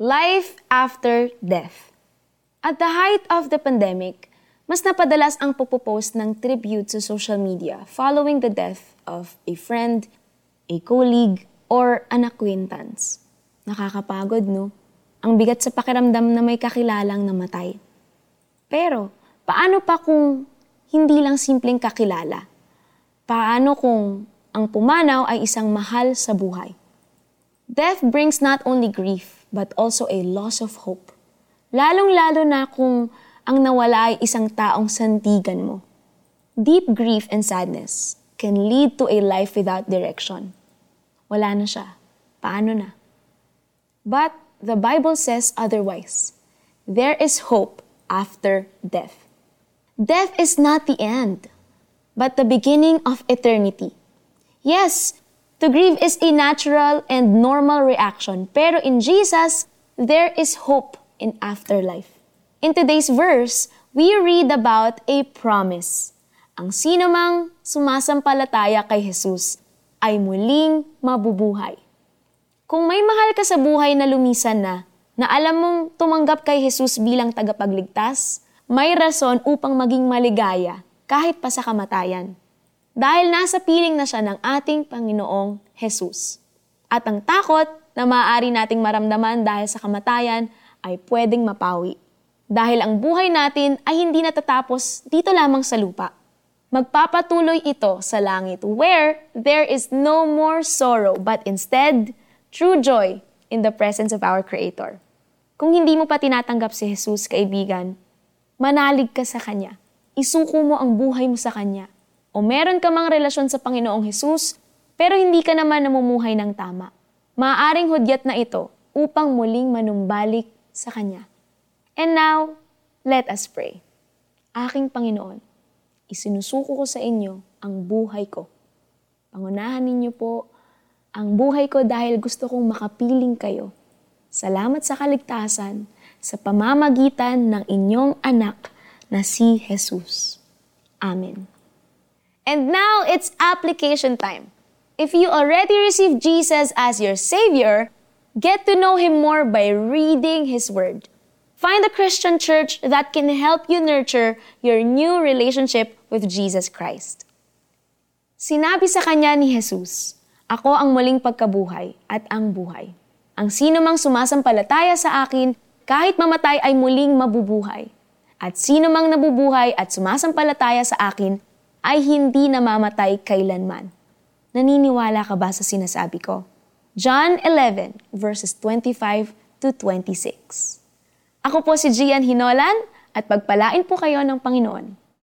Life after death. At the height of the pandemic, mas napadalas ang pupupost ng tribute sa social media following the death of a friend, a colleague, or an acquaintance. Nakakapagod, no? Ang bigat sa pakiramdam na may kakilalang namatay. Pero, paano pa kung hindi lang simpleng kakilala? Paano kung ang pumanaw ay isang mahal sa buhay? Death brings not only grief, but also a loss of hope. Lalong-lalo na kung ang nawala ay isang taong sandigan mo. Deep grief and sadness can lead to a life without direction. Wala na siya. Paano na? But the Bible says otherwise. There is hope after death. Death is not the end, but the beginning of eternity. Yes, To grieve is a natural and normal reaction, pero in Jesus, there is hope in afterlife. In today's verse, we read about a promise. Ang sino mang sumasampalataya kay Jesus ay muling mabubuhay. Kung may mahal ka sa buhay na lumisan na, na alam mong tumanggap kay Jesus bilang tagapagligtas, may rason upang maging maligaya kahit pa sa kamatayan dahil nasa piling na siya ng ating Panginoong Jesus. At ang takot na maaari nating maramdaman dahil sa kamatayan ay pwedeng mapawi. Dahil ang buhay natin ay hindi natatapos dito lamang sa lupa. Magpapatuloy ito sa langit where there is no more sorrow but instead true joy in the presence of our Creator. Kung hindi mo pa tinatanggap si Jesus, kaibigan, manalig ka sa Kanya. Isuko mo ang buhay mo sa Kanya o meron ka mang relasyon sa Panginoong Hesus, pero hindi ka naman namumuhay ng tama. Maaring hudyat na ito upang muling manumbalik sa Kanya. And now, let us pray. Aking Panginoon, isinusuko ko sa inyo ang buhay ko. Pangunahan ninyo po ang buhay ko dahil gusto kong makapiling kayo. Salamat sa kaligtasan sa pamamagitan ng inyong anak na si Jesus. Amen. And now it's application time. If you already received Jesus as your Savior, get to know Him more by reading His Word. Find a Christian church that can help you nurture your new relationship with Jesus Christ. Sinabi sa kanya ni Jesus, Ako ang muling pagkabuhay at ang buhay. Ang sino mang sumasampalataya sa akin, kahit mamatay ay muling mabubuhay. At sino mang nabubuhay at sumasampalataya sa akin, ay hindi namamatay kailanman. Naniniwala ka ba sa sinasabi ko? John 11 verses 25 to 26. Ako po si Gian Hinolan at pagpalain po kayo ng Panginoon.